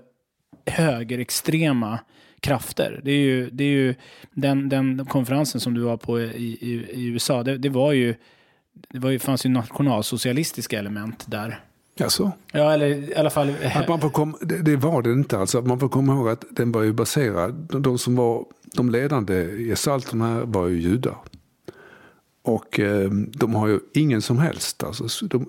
högerextrema krafter. Det är ju, det är ju den, den konferensen som du var på i, i, i USA, det, det, var ju, det var ju, fanns ju nationalsocialistiska element där. Jaså? Ja, eller i alla fall... Att man får kom, det, det, var det inte. Alltså, man får komma ihåg att den var ju baserad, de som var de ledande gestalterna var ju judar. Och eh, de har ju ingen som helst, alltså, de,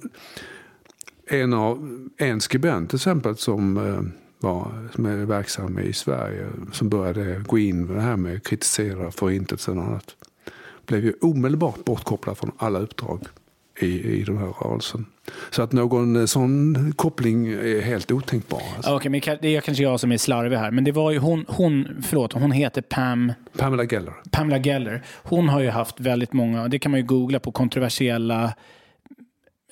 en, av, en skribent till exempel som eh, var, som är verksam i Sverige som började gå in med det här med att kritisera förintelsen och annat. Blev ju omedelbart bortkopplad från alla uppdrag. i, i den här rörelsen. Så att någon eh, sån koppling är helt otänkbar. Alltså. Okej, men det är kanske jag som är slarvig här. Men det var ju hon, hon förlåt, hon heter Pam, Pamela Geller. Pamela Geller. Hon har ju haft väldigt många, det kan man ju googla på, kontroversiella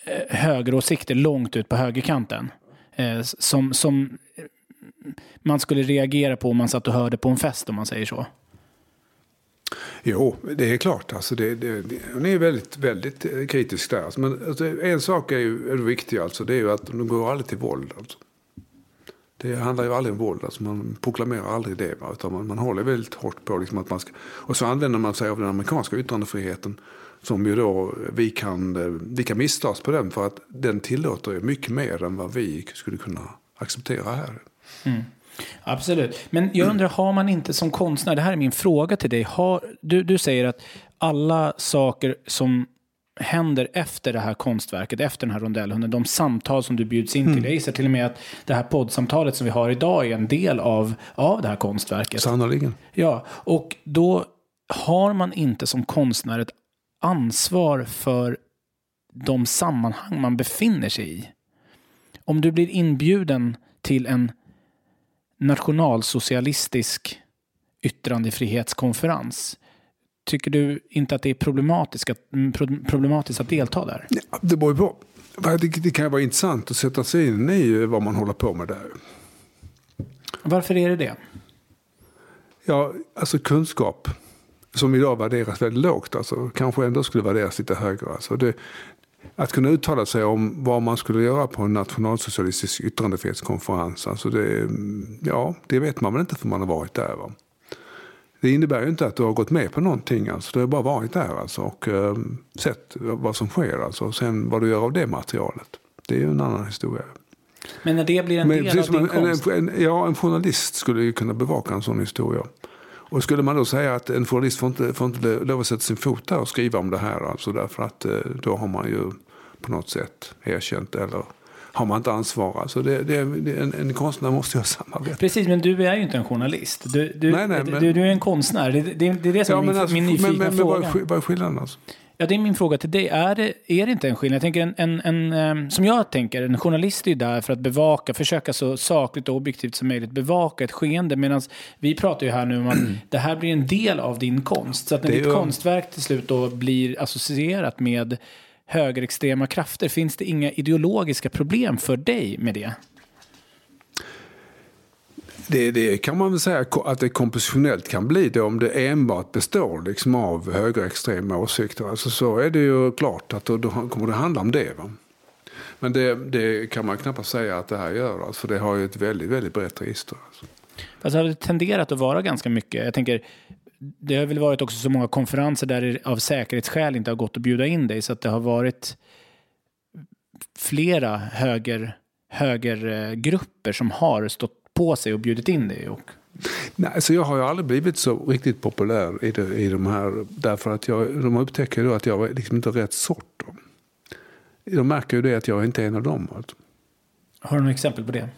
eh, högeråsikter långt ut på högerkanten. Eh, som, som man skulle reagera på om man satt och hörde på en fest om man säger så. Jo, det är klart. Alltså det, det, det, hon är väldigt, väldigt eh, kritisk där. Alltså, Men alltså, en sak är ju är viktig, alltså, det är ju att de går aldrig till våld. Alltså. Det handlar ju aldrig om våld, alltså, man proklamerar aldrig det. Va? Utan man, man håller väldigt hårt på liksom, att man ska... Och så använder man sig av den amerikanska yttrandefriheten. Som ju då, vi kan, eh, vi kan missta oss på den för att den tillåter ju mycket mer än vad vi skulle kunna acceptera här. Absolut. Men jag undrar, har man inte som konstnär, det här är min fråga till dig. Har, du, du säger att alla saker som händer efter det här konstverket, efter den här rondellhunden, de samtal som du bjuds in till. Jag gissar till och med att det här poddsamtalet som vi har idag är en del av, av det här konstverket. Sannoliken. Ja, och då har man inte som konstnär ett ansvar för de sammanhang man befinner sig i. Om du blir inbjuden till en nationalsocialistisk yttrandefrihetskonferens, tycker du inte att det är problematiskt att, pro- problematiskt att delta där? Ja, det beror ju på. Det, kan vara intressant att sätta sig in i vad man håller på med där. Varför är det det? Ja, alltså kunskap som idag värderas väldigt lågt, alltså, kanske ändå skulle värderas lite högre. Alltså det, att kunna uttala sig om vad man skulle göra på en nationalsocialistisk yttrandefrihetskonferens, alltså det, ja, det vet man väl inte för man har varit där. Va? Det innebär ju inte att du har gått med på någonting, alltså. du har bara varit där alltså, och eh, sett vad som sker. Alltså. Och sen vad du gör av det materialet, det är ju en annan historia. Men när det blir en Men del av din en, konst... en, en, ja, en journalist skulle ju kunna bevaka en sån historia. Och skulle man då säga att en journalist får inte, får inte lov att sätta sin fot där och skriva om det här, alltså därför att eh, då har man ju på något sätt erkänt eller har man inte ansvar. Alltså det, det, en, en konstnär måste ju ha samarbete. Precis, men du är ju inte en journalist. Du, du, Nej, nej, du, men- du är en konstnär. Det, det, det är det som är min, alltså, min nyfikna men, men, men fråga. skill- vad är skillnaden? Alltså? Ja, det är min fråga till dig. Är det, är det inte en skillnad? Jag tänker en, en, en, ehm, som jag tänker, en journalist är ju där för att bevaka, försöka så sakligt och objektivt som möjligt bevaka ett skeende. Medan vi pratar ju här nu om att det här blir en del av din konst. Så att när Det ditt ju- konstverk till slut då blir associerat med högerextrema krafter, finns det inga ideologiska problem för dig med det? Det, det kan man väl säga att det kompositionellt kan bli det om det enbart består liksom av högerextrema åsikter. Alltså så är det ju klart att då, då kommer det handla om det. Va? Men det, det kan man knappast säga att det här gör. Alltså, för det har ju ett väldigt, väldigt brett register. Alltså. Alltså det har det tenderat att vara ganska mycket. Jag tänker, det har väl varit också så många konferenser där det av säkerhetsskäl inte har gått att bjuda in dig. Så att det har varit flera höger, högergrupper som har stått på sig och bjudit in dig. Och, Nej, alltså jag har ju aldrig blivit så riktigt populär i, det, i de här. Därför att jag, de upptäcker ju då att jag är liksom inte rätt sort. Då. De märker ju det att jag inte är en av dem. Alltså. har du några exempel på det?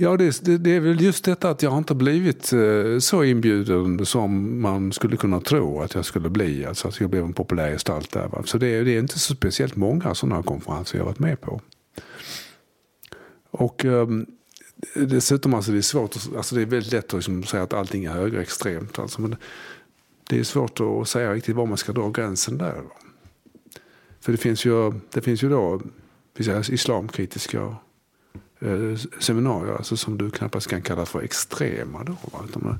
Ja, det, det, det är väl just detta att jag inte blivit eh, så inbjuden som man skulle kunna tro att jag skulle bli. Alltså att jag blev en populär gestalt där. Va? Så det, är- det är inte så speciellt många sådana konferenser jag varit med på. Och um, dessutom alltså det är svårt, att, alltså det är väldigt lätt att liksom säga att allting är högerextremt. Alltså, men det är svårt att säga riktigt var man ska dra gränsen där. Då. För det finns ju, det finns ju då säga, islamkritiska eh, seminarier alltså som du knappast kan kalla för extrema. Då, va?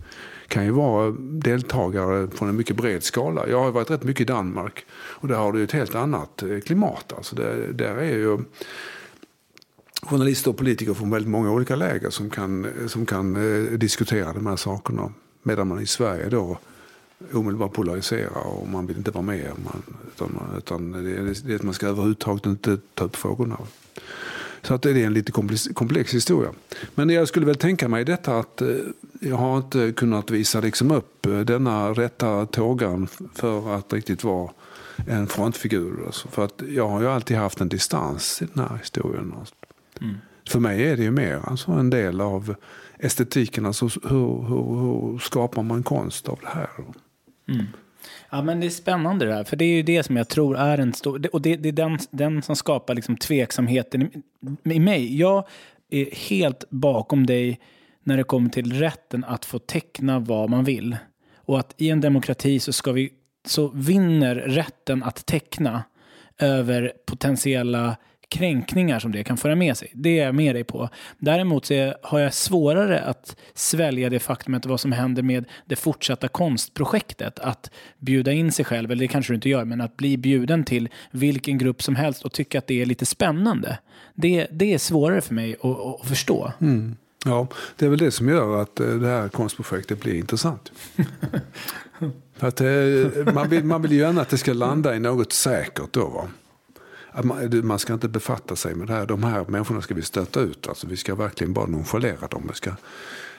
Kan ju vara deltagare från en mycket bred skala. Jag har varit rätt mycket i Danmark och där har du ett helt annat eh, klimat. Alltså där, där är ju journalister och politiker från väldigt många olika läger som kan, som kan eh, diskutera de här sakerna. Medan man i Sverige då omedelbart polariserar och man vill inte vara med. Man, utan, utan det, det är att man ska överhuvudtaget inte ta upp frågorna. Så att det är en lite komplex, komplex historia. Men jag skulle väl tänka mig detta att eh, jag har inte kunnat visa liksom upp eh, denna rätta tågan för att riktigt vara en frontfigur. Alltså. För att jag har ju alltid haft en distans i den här historien. Alltså. Mm. För mig är det ju mer alltså en del av estetiken. Alltså hur, hur, hur skapar man konst av det här? Mm. Ja, men det är spännande det här, för det är ju det som jag tror är en stor... Och det, det är den, den som skapar liksom tveksamheten i, i mig. Jag är helt bakom dig när det kommer till rätten att få teckna vad man vill. Och att i en demokrati så, ska vi, så vinner rätten att teckna över potentiella kränkningar som det kan föra med sig. Det är jag med dig på. Däremot så är, har jag svårare att svälja det faktumet vad som händer med det fortsatta konstprojektet. Att bjuda in sig själv, eller det kanske du inte gör, men att bli bjuden till vilken grupp som helst och tycka att det är lite spännande. Det, det är svårare för mig att, att förstå. Mm. Ja, det är väl det som gör att eh, det här konstprojektet blir intressant. att, eh, man, vill, man vill gärna att det ska landa i något säkert då. Va? Att man, man, ska inte befatta sig med det här. De här människorna ska vi stöta ut. Alltså, vi ska verkligen bara nonchalera dem. Vi ska,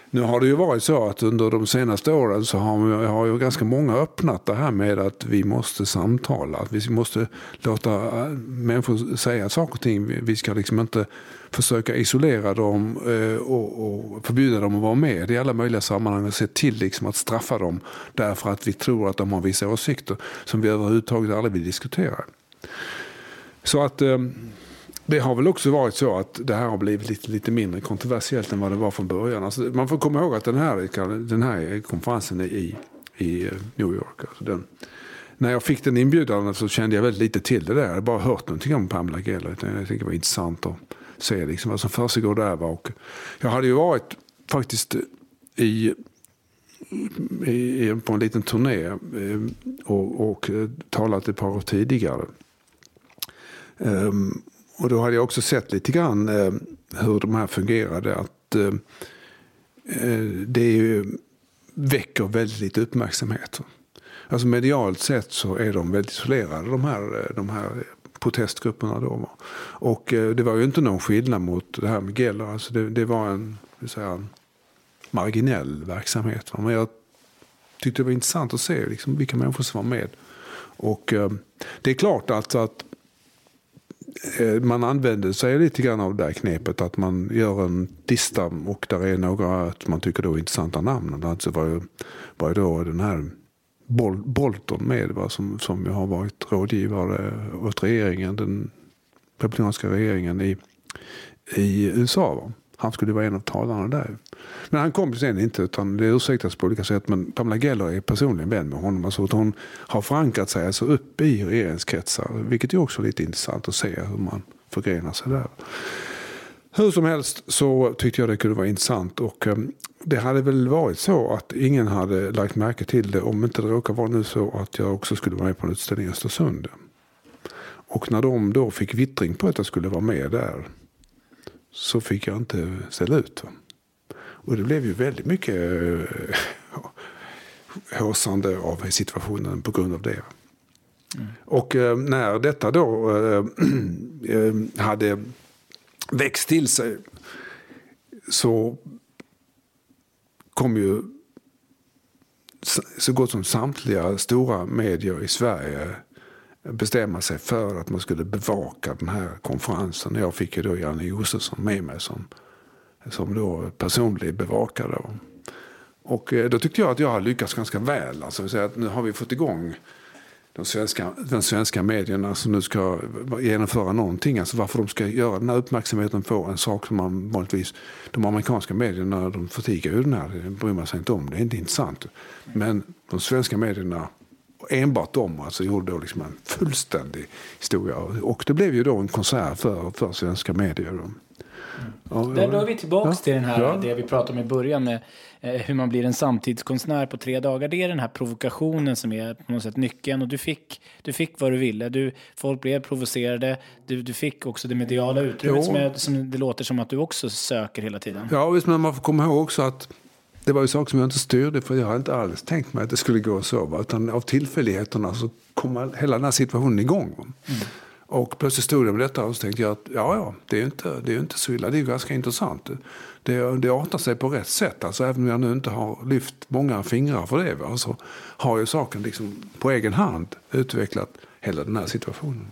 nu har det ju varit så att under de senaste åren så har, har ju ganska många öppnat det här med att vi måste samtala. Att vi måste låta äh, människor säga saker och ting. Vi ska liksom inte försöka isolera dem eh, och, och förbjuda dem att vara med i alla möjliga sammanhang och se till liksom att straffa dem därför att vi tror att de har vissa åsikter som vi överhuvudtaget aldrig vill diskutera. Så att ehm, det har väl också varit så att det här har blivit lite, lite mindre kontroversiellt än vad det var från början. Alltså, man får komma ihåg att den här, den här konferensen i, i New York, alltså den, när jag fick den inbjudan så kände jag väldigt lite till det där. Jag hade bara hört någonting om Pamela Geller. Jag tänkte det var intressant att se liksom vad som försiggår där. Och jag hade ju varit faktiskt i, i, på en liten turné ehm, och, och talat ett par år tidigare. Um, och då hade jag också sett lite grann eh, hur de här fungerade. Att ehm, eh, uh, det ju, väcker väldigt lite uppmärksamhet. Alltså medialt sett så är de väldigt isolerade de här, eh, de här protestgrupperna. Då. Och eh, det var ju inte någon skillnad mot det här med Geller. Alltså det, det var en, säga, en marginell verksamhet. Men jag tyckte det var intressant att se liksom, vilka människor som var med. Och eh, det är klart alltså att Eh, man använder sig lite grann av det där knepet att man gör en lista och där är några att man tycker då är intressanta namn. Alltså var ju, var ju då den här Bol Bolton med va, som, som har varit rådgivare åt regeringen, den republikanska regeringen i, i USA. Va? Han skulle vara en av talarna där. Men han kom sen inte, utan det ursäktas på olika sätt. Men Pamela Geller är personligen vän med honom. Alltså att hon har förankrat sig alltså uppe i regeringskretsar. Vilket är också lite intressant att se hur man förgrenar sig där. Hur som helst så tyckte jag det kunde vara intressant. Och ehm, det hade väl varit så att ingen hade lagt märke till det om inte det råkar vara nu så att jag också skulle vara med på en utställning i Östersund. Och när de då fick vittring på att jag skulle vara med där så fick jag inte ställa ut. Och det blev ju väldigt mycket håsande eh, av situationen på grund av det. Mm. Och eh, när detta då eh, hade växt till sig så kom ju så gott som samtliga stora medier i Sverige bestämma sig för att man skulle bevaka den här konferensen. Jag fick ju då Janne Josefsson med mig som, som då personlig bevakare. Och eh, då tyckte jag att jag hade lyckats ganska väl. Alltså, att nu har vi fått igång de svenska, den svenska medierna som nu ska genomföra någonting. Alltså varför de ska göra den här uppmärksamheten på en sak som man vanligtvis, de amerikanska medierna de förtiger ju den här, det bryr man sig inte om, det är inte intressant. Men de svenska medierna enbart de alltså, gjorde då liksom en fullständig historia. Och det blev ju då en konsert för, för svenska medier. Då. Ja, Där drar vi tillbaka ja, till den här, ja. det vi pratade om i början med eh, hur man blir en samtidskonstnär på tre dagar. Det är den här provokationen som är på något sätt nyckeln. Och du fick, du fick vad du ville. Du, folk blev provocerade. Du, du fick också det mediala utrymmet som, är, som det låter som att du också söker hela tiden. Ja, visst, men man får komma ihåg också att det var ju saker som jag inte styrde för jag hade inte alls tänkt mig att det skulle gå så. Va? Utan av tillfälligheterna så kom hela den här situationen igång. Mm. Och plötsligt stod jag med detta och så tänkte jag att ja, ja, det är ju inte, det är inte så illa. Det är ganska intressant. Det, det artar sig på rätt sätt. Alltså, även om jag nu inte har lyft många fingrar för det. Va? Så har ju saken liksom på egen hand utvecklat hela den här situationen.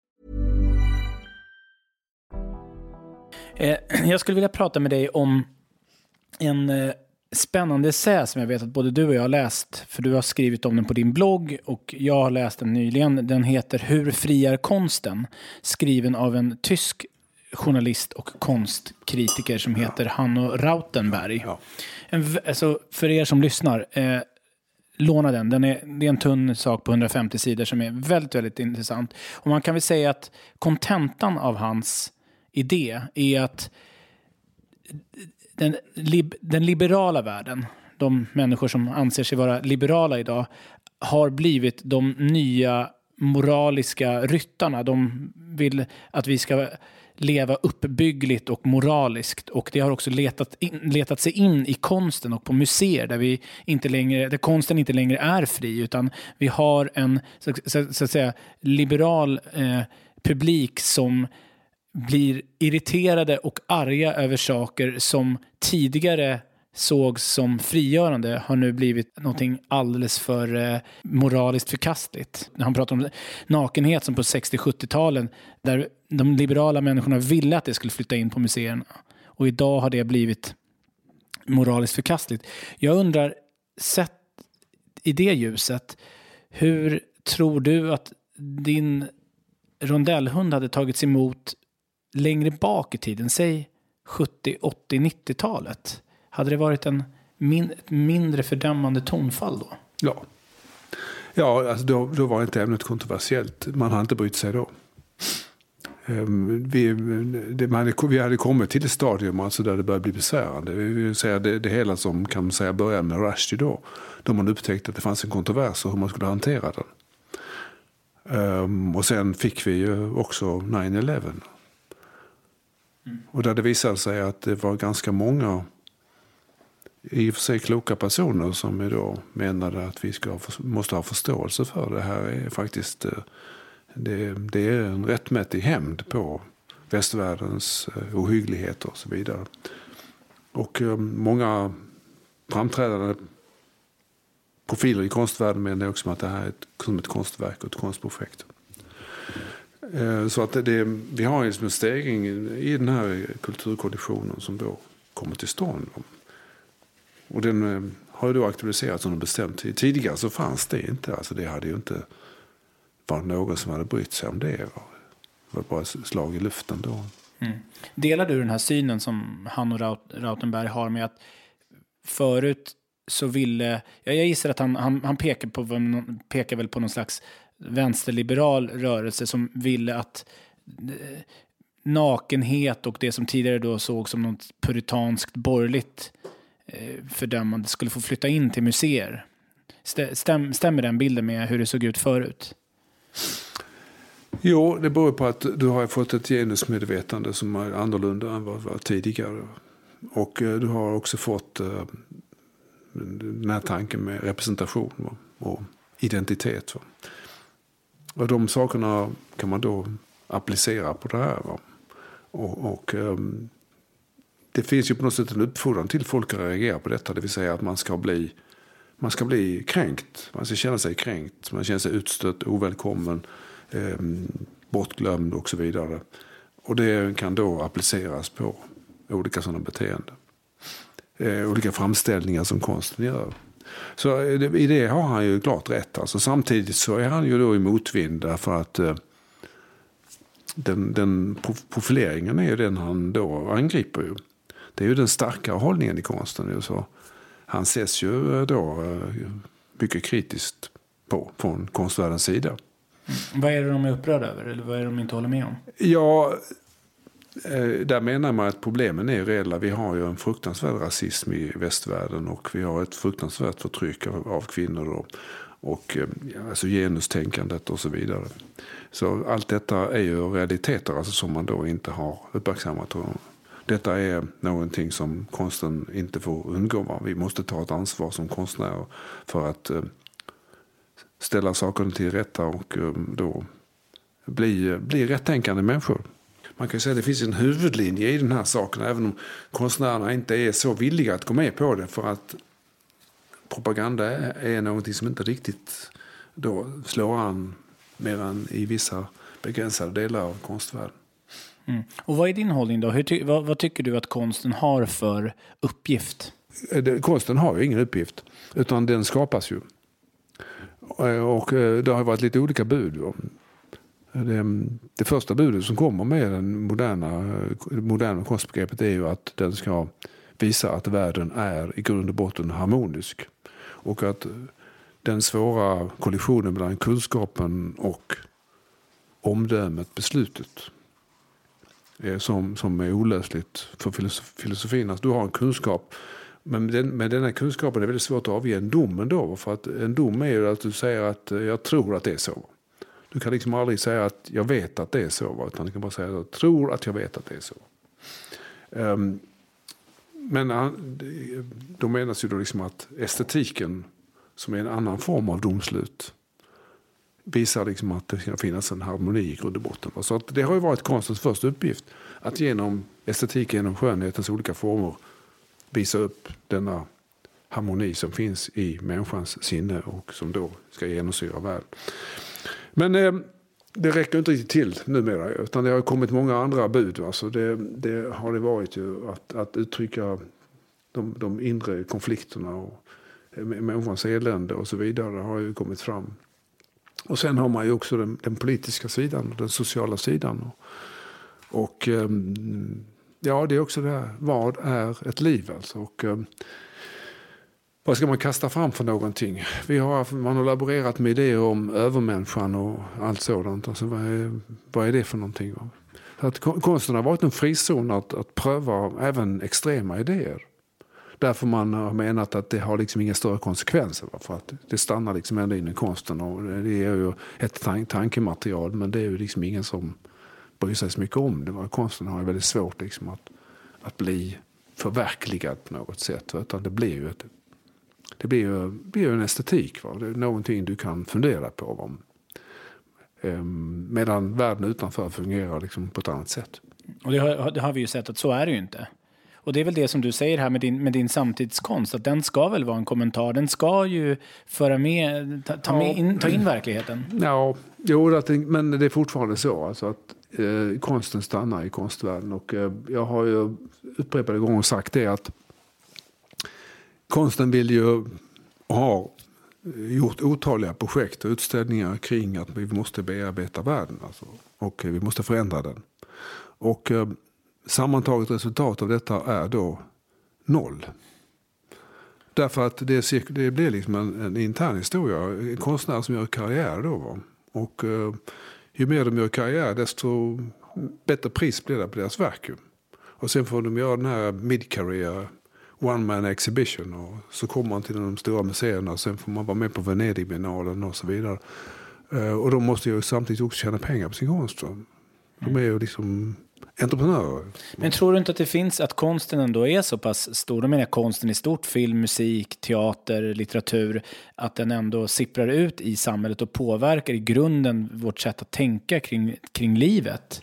jag skulle vilja prata med dig om en eh, spännande essä som jag vet att både du och jag har läst. För du har skrivit om den på din blogg och jag har läst den nyligen. Den heter Hur fri är konsten? Skriven av en tysk journalist och konstkritiker som heter Hanno Rautenberg. En, alltså, för er som lyssnar, eh, låna den. den är, det är en tunn sak på 150 sidor som är väldigt, väldigt intressant. Och man kan väl säga att kontentan av hans idé är att den, lib, den liberala världen, de människor som anser sig vara liberala idag, har blivit de nya moraliska ryttarna. De vill att vi ska leva uppbyggligt och moraliskt. Och det har också letat, in, letat sig in i konsten och på museer där, vi inte längre, där konsten inte längre är fri utan vi har en så, så, så att säga, liberal eh, publik som blir irriterade och arga över saker som tidigare sågs som frigörande har nu blivit någonting alldeles för eh, moraliskt förkastligt. Han pratar om nakenhet som på 60-70-talen där de liberala människorna ville att det skulle flytta in på museerna. Och idag har det blivit moraliskt förkastligt. Jag undrar, sett i det ljuset, hur tror du att din rondellhund hade tagits emot längre bak i tiden, säg 70, 80, 90-talet? Hade det varit en min, ett mindre fördömande tonfall då? Ja, ja alltså då, då var inte ämnet kontroversiellt. Man hade inte brytt sig då. Ehm, vi, det, hade, vi hade kommit till ett stadium alltså där det började bli besvärande. Vi vill säga det, det hela som kan man säga började med Rushdie då. Då man upptäckte att det fanns en kontrovers och hur man skulle hantera den. Ehm, och sen fick vi ju också 9-11. Mm. Och där det visade sig att det var ganska många i och för sig kloka personer som då menade att vi ska, måste ha förståelse för det här är faktiskt eh, det, det är en rättmätig hämnd på västvärldens eh, ohyggligheter och så vidare. Och eh, många framträdande profiler i konstvärlden menar också att det här är ett, som ett konstverk och ett konstprojekt. Eh, så att det- det, vi har liksom en stegring i den här kulturkollisionen som då kommer till stånd. Och den eh, har ju då aktualiserats under bestämd tid. Tidigare så fanns det inte. Alltså det hade ju inte varit någon som hade brytt sig om det. Det var bara ett slag i luften då. Mm. Delar du den här synen som han och Raut- Rautenberg har med att förut så ville, jag gissar att han, han, han pekar, på, pekar väl på någon slags vänsterliberal rörelse som ville att eh, nakenhet och det som tidigare då såg som något puritanskt borgerligt eh, fördömande skulle få flytta in till museer. Stäm, stämmer den bilden med hur det såg ut förut? Jo, det beror på att du har fått ett genusmedvetande som är annorlunda än vad det var tidigare. Och eh, du har också fått den här tanken med representation och identitet. Och de sakerna kan man då applicera på det här. Va? Och, och um, det finns ju på något sätt en uppfordran till folk att reagera på detta. Det vill säga att man ska bli, man ska bli kränkt. Man ska känna sig kränkt. Man känner sig utstött, ovälkommen, um, bortglömd och så vidare. Och det kan då appliceras på olika sådana beteenden. Eh, olika framställningar som konsten gör. Så eh, i det har han ju klart rätt. Alltså, samtidigt så är han ju då i motvind därför att eh, den, den prof- profileringen är ju den han då angriper. Ju. Det är ju den starkare hållningen i konsten. Ju, så han ses ju eh, då mycket kritiskt på från konstvärldens sida. Vad är det de är upprörda över? Eller vad är det de inte håller med om? Ja, Eh, där menar man att problemen är reella. Vi har ju en fruktansvärd rasism i västvärlden och vi har ett fruktansvärt förtryck av, kvinnor och, eh, och alltså genustänkandet och så vidare. Så allt detta är ju realiteter alltså, som man då inte har uppmärksammat. Detta är någonting som konsten inte får undgå. Va? Vi måste ta ett ansvar som konstnärer för att eh, ställa sakerna till rätta och då bli, bli rättänkande människor. Man kan säga att det finns en huvudlinje i den här saken även om konstnärerna inte är så villiga att gå med på det för att propaganda är, någonting som inte riktigt då slår an mer än i vissa begränsade delar av konstvärlden. Mm. Och vad är din hållning då? Ty vad, vad tycker du att konsten har för uppgift? Eh, Konsten har ju ingen uppgift, utan den skapas ju. Eh, Och eh, det har varit lite olika bud. Det, det första budet som kommer med den moderna, det moderna konstbegreppet är ju att den ska visa att världen är i grund och botten harmonisk. Och att den svåra kollisionen mellan kunskapen och omdömet, beslutet, är som, som är olösligt för filosofin. Alltså, du har en kunskap, men med, den, med denna kunskapen är det väldigt svårt att avge en dom ändå. För att en dom är ju att du säger att jag tror att det är så. Du kan liksom aldrig säga att jag vet att det är så. Utan du kan bara säga att jag tror att jag vet att det är så. Um, men han- då menas ju då liksom att estetiken, som är en annan form av domslut, visar liksom att det ska finnas en harmoni i grund och botten. Så att det har ju varit konstens första uppgift. Att genom estetik, genom skönhetens olika former visa upp denna harmoni som finns i människans sinne och som då ska genomsyra världen. Men eh, det räcker inte riktigt till numera. Utan det har kommit många andra bud. Alltså det, det har det varit ju att, att uttrycka de, de inre konflikterna och eh, människans elände och så vidare har ju kommit fram. Och sen har man ju också den, den politiska sidan och den sociala sidan. Och, och eh, ja, det är också det här, vad är ett liv alltså? Och, eh, vad ska man kasta fram för någonting? Vi har, man har laborerat med idéer om övermänniskan och allt sådant. Alltså, vad, är, vad är det för någonting? Så att konsten har varit en frizon att, att pröva även extrema idéer. Därför man har menat att det har liksom inga större konsekvenser. För att det stannar liksom ändå in i konsten. Och det är ju ett tank tankematerial men det är ju liksom ingen som bryr sig så mycket om det. Konsten har ju väldigt svårt liksom att, att bli förverkligad på något sätt. Utan det blir ju, ett, det blir ju, blir ju en estetik. Va? Det är någonting du kan fundera på. Va? Ehm, Medan världen utanför fungerar liksom på ett annat sätt. Och det har, det har vi ju sett att så är det ju inte. Och det är väl det som du säger här med din, med din samtidskonst, att den ska väl vara en kommentar. Den ska ju föra med, ta, ta, med in, ta in verkligheten. Ja, jo, men det är fortfarande så alltså att eh, konsten stannar i konstvärlden. Och eh, jag har ju upprepade gånger sagt det att konsten vill ju och har gjort otaliga projekt och utställningar kring att vi måste bearbeta världen. Alltså, och eh, vi måste förändra den. Och eh, sammantaget resultat av detta är då noll. Därför att det, det blir liksom en, en intern historia. En konstnär som gör karriär då. Va? Och eh, ju mer de gör karriär desto bättre pris blir det på deras verk. Ju. Och sen får de göra den här mid-career one man exhibition. Och så kommer man till de stora museerna och sen får man vara med på Venedigbiennalen och så vidare. Eh, och de måste ju samtidigt också tjäna pengar på sin konst. De är ju liksom entreprenörer. Men tror du inte att det finns, att konsten ändå är så pass stor, då menar jag konsten i stort, film, musik, teater, litteratur, att den ändå sipprar ut i samhället och påverkar i grunden vårt sätt att tänka kring, kring livet?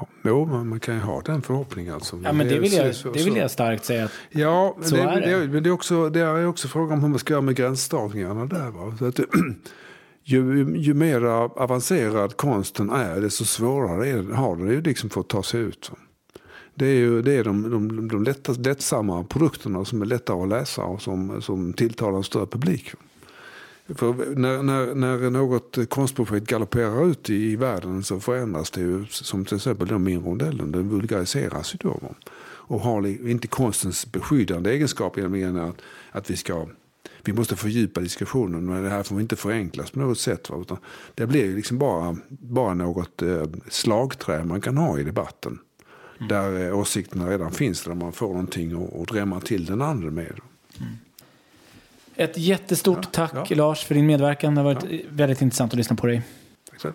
Ja, jo, man, kan ju ha den förhoppningen. Alltså. Ja, men det vill jag, så- det vill jag starkt säga. Ja, men det, är det. det. men det är också, det är också frågan om hur man ska göra med gränsdragningarna där. Va? Så att, ju, ju mer avancerad konsten är, desto svårare är, har det ju liksom för att ta sig ut. va. Det är ju det är de, de, de lätta, lättsamma produkterna som är lättare att läsa och som, som tilltalar en större publik. va. För när, när, när något konstprojekt galopperar ut i, i världen så förändras det ju. Som till exempel då min rondellen, den vulgariseras ju då. Och har inte konstens beskyddande egenskap, nämligen att, att vi ska vi måste fördjupa diskussionen och det här får inte förenklas på något sätt. Va? Utan det blir liksom bara, bara något eh, slagträ man kan ha i debatten. Mm. Där eh, åsikterna redan finns, där man får någonting att drämma till den andra med. Mm. Ett jättestort ja, tack ja. Lars för din medverkan. Det har varit ja. väldigt intressant att lyssna på dig. Tack själv.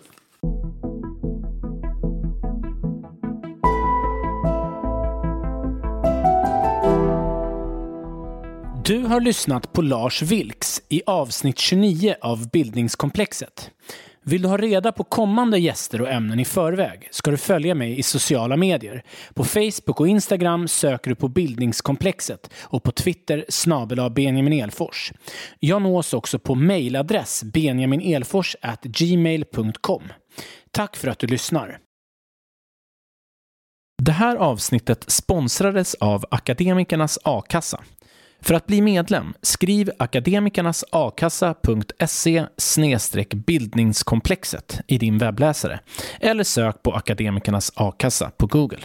Du har lyssnat på Lars Vilks i avsnitt 29 av Bildningskomplexet. Vill du ha reda på kommande gäster och ämnen i förväg ska du följa mig i sociala medier. På Facebook och Instagram söker du på Bildningskomplexet och på Twitter snabel Benjamin Elfors. Jag nås också på mejladress benjaminelfors@gmail.com. Tack för att du lyssnar. Det här avsnittet sponsrades av Akademikernas a-kassa. För att bli medlem, skriv akademikernasakassa.se bildningskomplexet i din webbläsare eller sök på Akademikernas a-kassa på Google.